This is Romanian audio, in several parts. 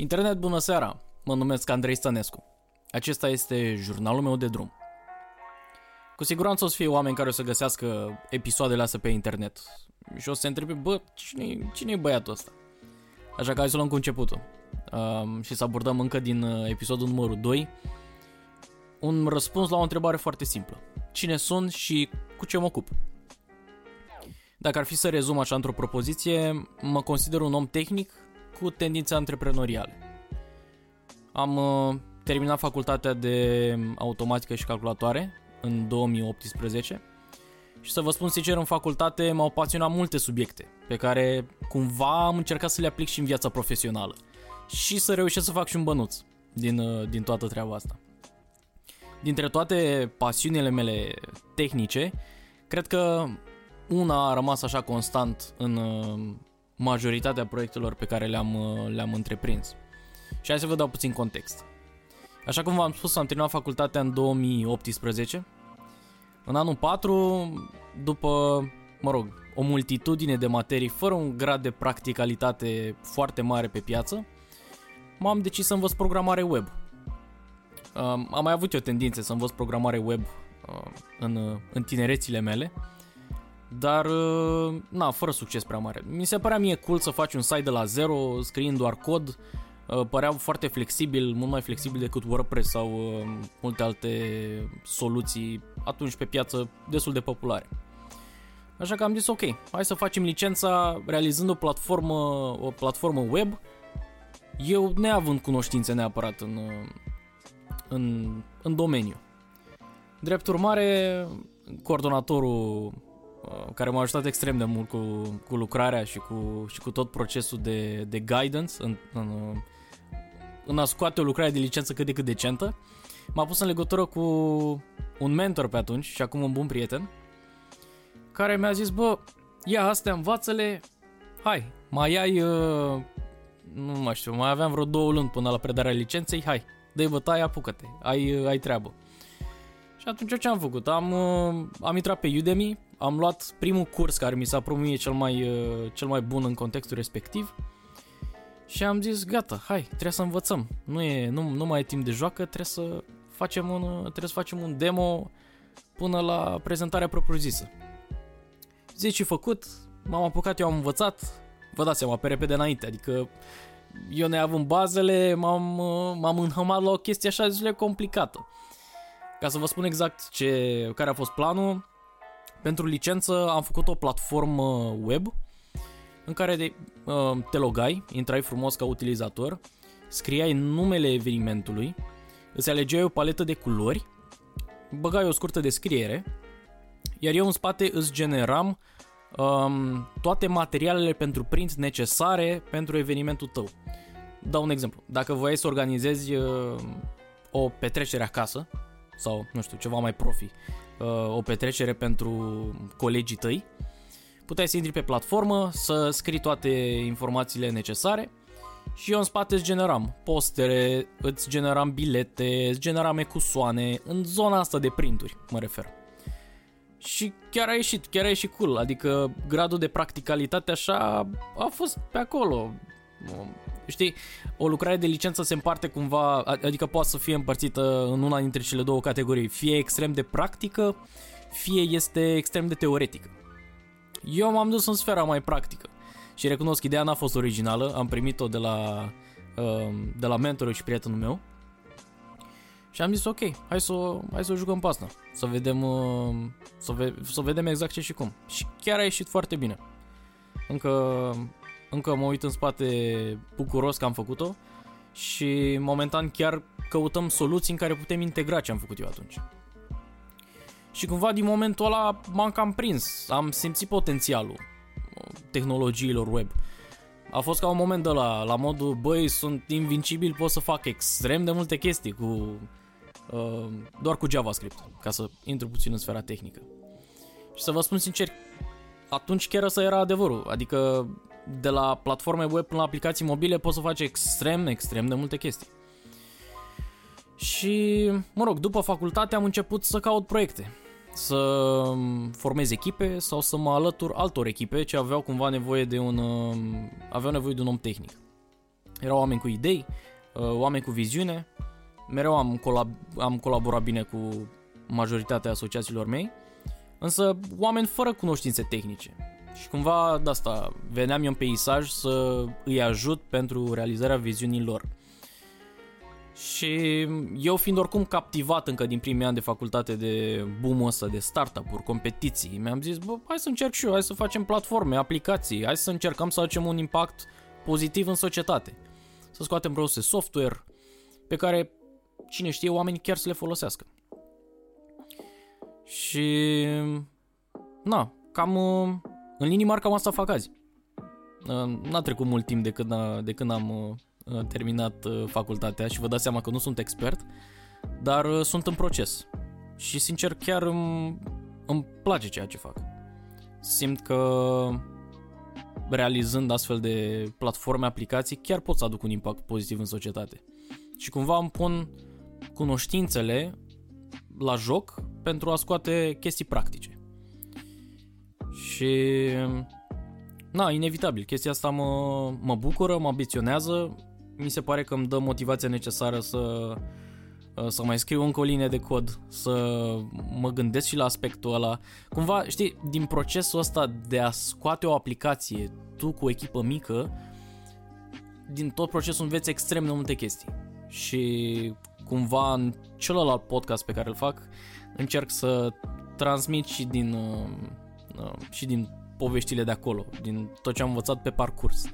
Internet, bună seara! Mă numesc Andrei Stănescu. Acesta este jurnalul meu de drum. Cu siguranță o să fie oameni care o să găsească episoadele astea pe internet și o să se întrebe, bă, cine, cine e băiatul ăsta? Așa că hai să luăm cu începutul um, și să abordăm încă din uh, episodul numărul 2 un răspuns la o întrebare foarte simplă. Cine sunt și cu ce mă ocup? Dacă ar fi să rezum așa într-o propoziție, mă consider un om tehnic cu tendințe antreprenoriale. Am uh, terminat facultatea de automatică și calculatoare în 2018 și să vă spun sincer, în facultate m-au pasionat multe subiecte pe care cumva am încercat să le aplic și în viața profesională și să reușesc să fac și un bănuț din, uh, din toată treaba asta. Dintre toate pasiunile mele tehnice, cred că una a rămas așa constant în uh, majoritatea proiectelor pe care le-am, uh, le-am întreprins. Și hai să vă dau puțin context. Așa cum v-am spus, am terminat facultatea în 2018. În anul 4, după, mă rog, o multitudine de materii fără un grad de practicalitate foarte mare pe piață, m-am decis să învăț programare web. Am mai avut eu tendințe să învăț programare web uh, în, în tinerețile mele, dar, uh, na, fără succes prea mare. Mi se părea mie cool să faci un site de la zero, scriind doar cod, uh, păreau foarte flexibil, mult mai flexibil decât WordPress sau uh, multe alte soluții atunci pe piață destul de populare. Așa că am zis ok, hai să facem licența realizând o platformă, o platformă web, eu neavând cunoștințe neapărat în, în, în domeniu. Drept urmare, coordonatorul Uh, care m-a ajutat extrem de mult cu, cu lucrarea și cu, și cu tot procesul de, de guidance în, în, în a scoate o lucrare de licență cât de cât decentă. M-a pus în legătură cu un mentor pe atunci și acum un bun prieten care mi-a zis, bă, ia astea, învață-le, hai, mai ai, uh, nu mai știu, mai aveam vreo două luni până la predarea licenței, hai, dă-i bătaie, apucă-te, ai, uh, ai treabă. Și atunci ce am făcut? Am, uh, am intrat pe Udemy, am luat primul curs care mi s-a promit cel mai, uh, cel mai bun în contextul respectiv și am zis gata, hai, trebuie să învățăm. Nu, e, nu, nu mai e timp de joacă, trebuie să facem un, trebuie să facem un demo până la prezentarea propriu-zisă. Zici și făcut, m-am apucat, eu am învățat, vă dați seama, pe repede înainte, adică eu neavând bazele, m-am, uh, m-am înhămat la o chestie așa de complicată. Ca să vă spun exact ce, care a fost planul, pentru licență am făcut o platformă web în care de, uh, te logai, intrai frumos ca utilizator, scriai numele evenimentului, îți alegeai o paletă de culori, băgai o scurtă descriere, iar eu în spate îți generam um, toate materialele pentru print necesare pentru evenimentul tău. Dau un exemplu. Dacă voiai să organizezi uh, o petrecere acasă, sau, nu știu, ceva mai profi, uh, o petrecere pentru colegii tăi, puteai să intri pe platformă, să scrii toate informațiile necesare și eu în spate îți generam postere, îți generam bilete, îți generam ecusoane, în zona asta de printuri, mă refer. Și chiar a ieșit, chiar a ieșit cool, adică gradul de practicalitate așa a fost pe acolo. Știi, o lucrare de licență se împarte cumva, adică poate să fie împărțită în una dintre cele două categorii, fie extrem de practică, fie este extrem de teoretică. Eu m-am dus în sfera mai practică și recunosc, ideea n-a fost originală, am primit-o de la, um, de la mentorul și prietenul meu și am zis ok, hai să, hai să o jucăm pe asta, să vedem, um, să, ve- să vedem exact ce și cum. Și chiar a ieșit foarte bine. Încă încă mă uit în spate bucuros că am făcut-o și momentan chiar căutăm soluții în care putem integra ce am făcut eu atunci. Și cumva din momentul ăla m-am cam prins, am simțit potențialul tehnologiilor web. A fost ca un moment de la, la modul, băi, sunt invincibil, pot să fac extrem de multe chestii cu uh, doar cu JavaScript, ca să intru puțin în sfera tehnică. Și să vă spun sincer, atunci chiar să era adevărul, adică de la platforme web până la aplicații mobile poți să faci extrem, extrem de multe chestii. Și, mă rog, după facultate am început să caut proiecte, să formez echipe sau să mă alătur altor echipe ce aveau cumva nevoie de un, aveau nevoie de un om tehnic. erau oameni cu idei, uh, oameni cu viziune, mereu am, colab- am colaborat bine cu majoritatea asociațiilor mei, însă oameni fără cunoștințe tehnice. Și cumva de asta veneam eu în peisaj să îi ajut pentru realizarea viziunii lor. Și eu fiind oricum captivat încă din primii ani de facultate de boom ăsta, de startup-uri, competiții, mi-am zis, bă, hai să încerc și eu, hai să facem platforme, aplicații, hai să încercăm să facem un impact pozitiv în societate. Să scoatem produse software pe care, cine știe, oamenii chiar să le folosească. Și, na, cam în linii mari cam asta fac azi. N-a trecut mult timp de când, a, de când am uh, terminat uh, facultatea și vă dați seama că nu sunt expert, dar uh, sunt în proces. Și sincer chiar îmi, îmi place ceea ce fac. Simt că realizând astfel de platforme, aplicații, chiar pot să aduc un impact pozitiv în societate. Și cumva îmi pun cunoștințele la joc pentru a scoate chestii practice. Și na, inevitabil, chestia asta mă, mă bucură, mă ambiționează, mi se pare că îmi dă motivația necesară să, să mai scriu încă o linie de cod, să mă gândesc și la aspectul ăla. Cumva, știi, din procesul ăsta de a scoate o aplicație, tu cu o echipă mică, din tot procesul înveți extrem de multe chestii. Și cumva în celălalt podcast pe care îl fac, încerc să transmit și din Uh, și din poveștile de acolo, din tot ce am învățat pe parcurs.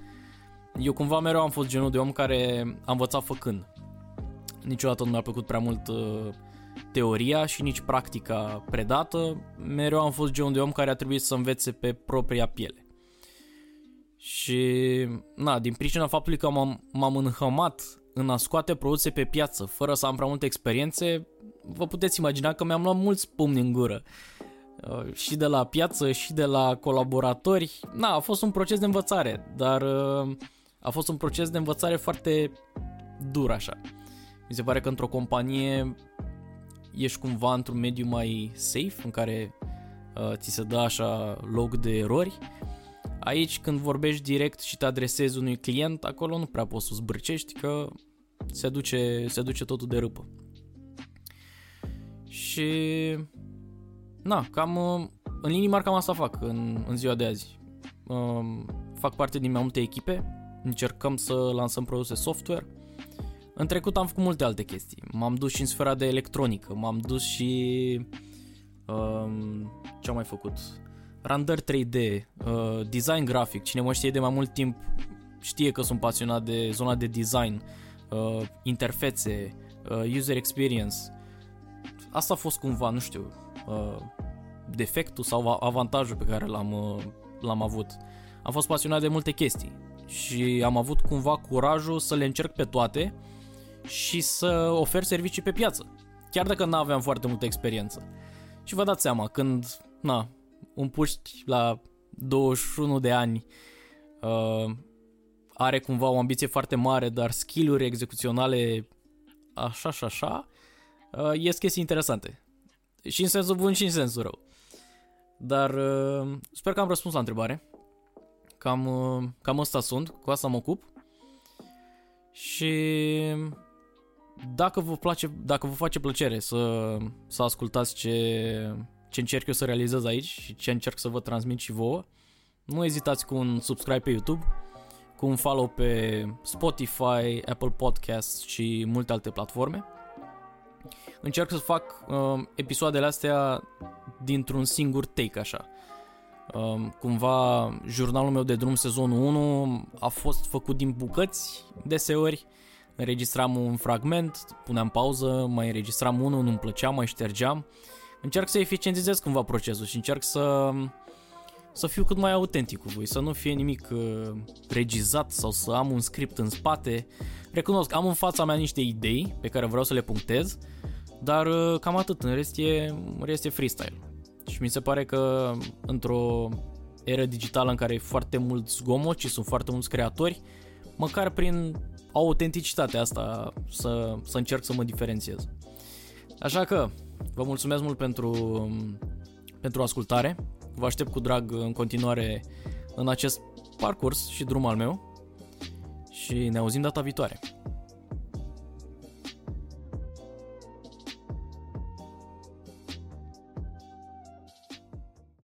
Eu cumva mereu am fost genul de om care a învățat făcând. Niciodată nu mi-a plăcut prea mult uh, teoria și nici practica predată. Mereu am fost genul de om care a trebuit să învețe pe propria piele. Și, na, din pricina faptului că m-am, m-am înhămat în a scoate produse pe piață fără să am prea multe experiențe, vă puteți imagina că mi-am luat mulți pumni în gură. Uh, și de la piață și de la colaboratori. Na, a fost un proces de învățare, dar uh, a fost un proces de învățare foarte dur așa. Mi se pare că într-o companie ești cumva într-un mediu mai safe în care uh, ți se dă așa loc de erori. Aici când vorbești direct și te adresezi unui client, acolo nu prea poți să zbârcești că se duce, se duce totul de râpă. Și na, cam uh, în linii mari cam asta fac în, în ziua de azi. Um, fac parte din mai multe echipe, încercăm să lansăm produse software. În trecut am făcut multe alte chestii. M-am dus și în sfera de electronică, m-am dus și... Um, ce am mai făcut? Render 3D, uh, design grafic. Cine mă știe de mai mult timp știe că sunt pasionat de zona de design, uh, interfețe, uh, user experience. Asta a fost cumva, nu știu, uh, defectul sau avantajul pe care l-am, uh, l-am avut. Am fost pasionat de multe chestii și am avut cumva curajul să le încerc pe toate și să ofer servicii pe piață, chiar dacă nu aveam foarte multă experiență. Și vă dați seama, când na, un puști la 21 de ani uh, are cumva o ambiție foarte mare, dar skill-uri execuționale așa și așa, uh, ies chestii interesante. Și în sensul bun și în sensul rău. Dar uh, sper că am răspuns la întrebare. Cam, uh, cam asta sunt, cu asta mă ocup. Și dacă vă place, dacă vă face plăcere să, să ascultați ce, ce încerc eu să realizez aici și ce încerc să vă transmit și vouă, nu ezitați cu un subscribe pe YouTube, cu un follow pe Spotify, Apple Podcasts și multe alte platforme încerc să fac uh, episoadele astea dintr-un singur take așa. Uh, cumva jurnalul meu de drum sezonul 1 a fost făcut din bucăți deseori, înregistram un fragment, puneam pauză, mai înregistram unul, nu-mi plăcea, mai ștergeam. Încerc să eficientizez cumva procesul și încerc să să fiu cât mai autentic cu voi, să nu fie nimic uh, regizat sau să am un script în spate. Recunosc, am în fața mea niște idei pe care vreau să le punctez, dar uh, cam atât, în rest e, în rest e freestyle. Și mi se pare că într-o eră digitală în care e foarte mult zgomot și sunt foarte mulți creatori, măcar prin autenticitatea asta să, să încerc să mă diferențiez. Așa că vă mulțumesc mult pentru, pentru ascultare. Vă aștept cu drag în continuare în acest parcurs și drum al meu. și ne auzim data viitoare.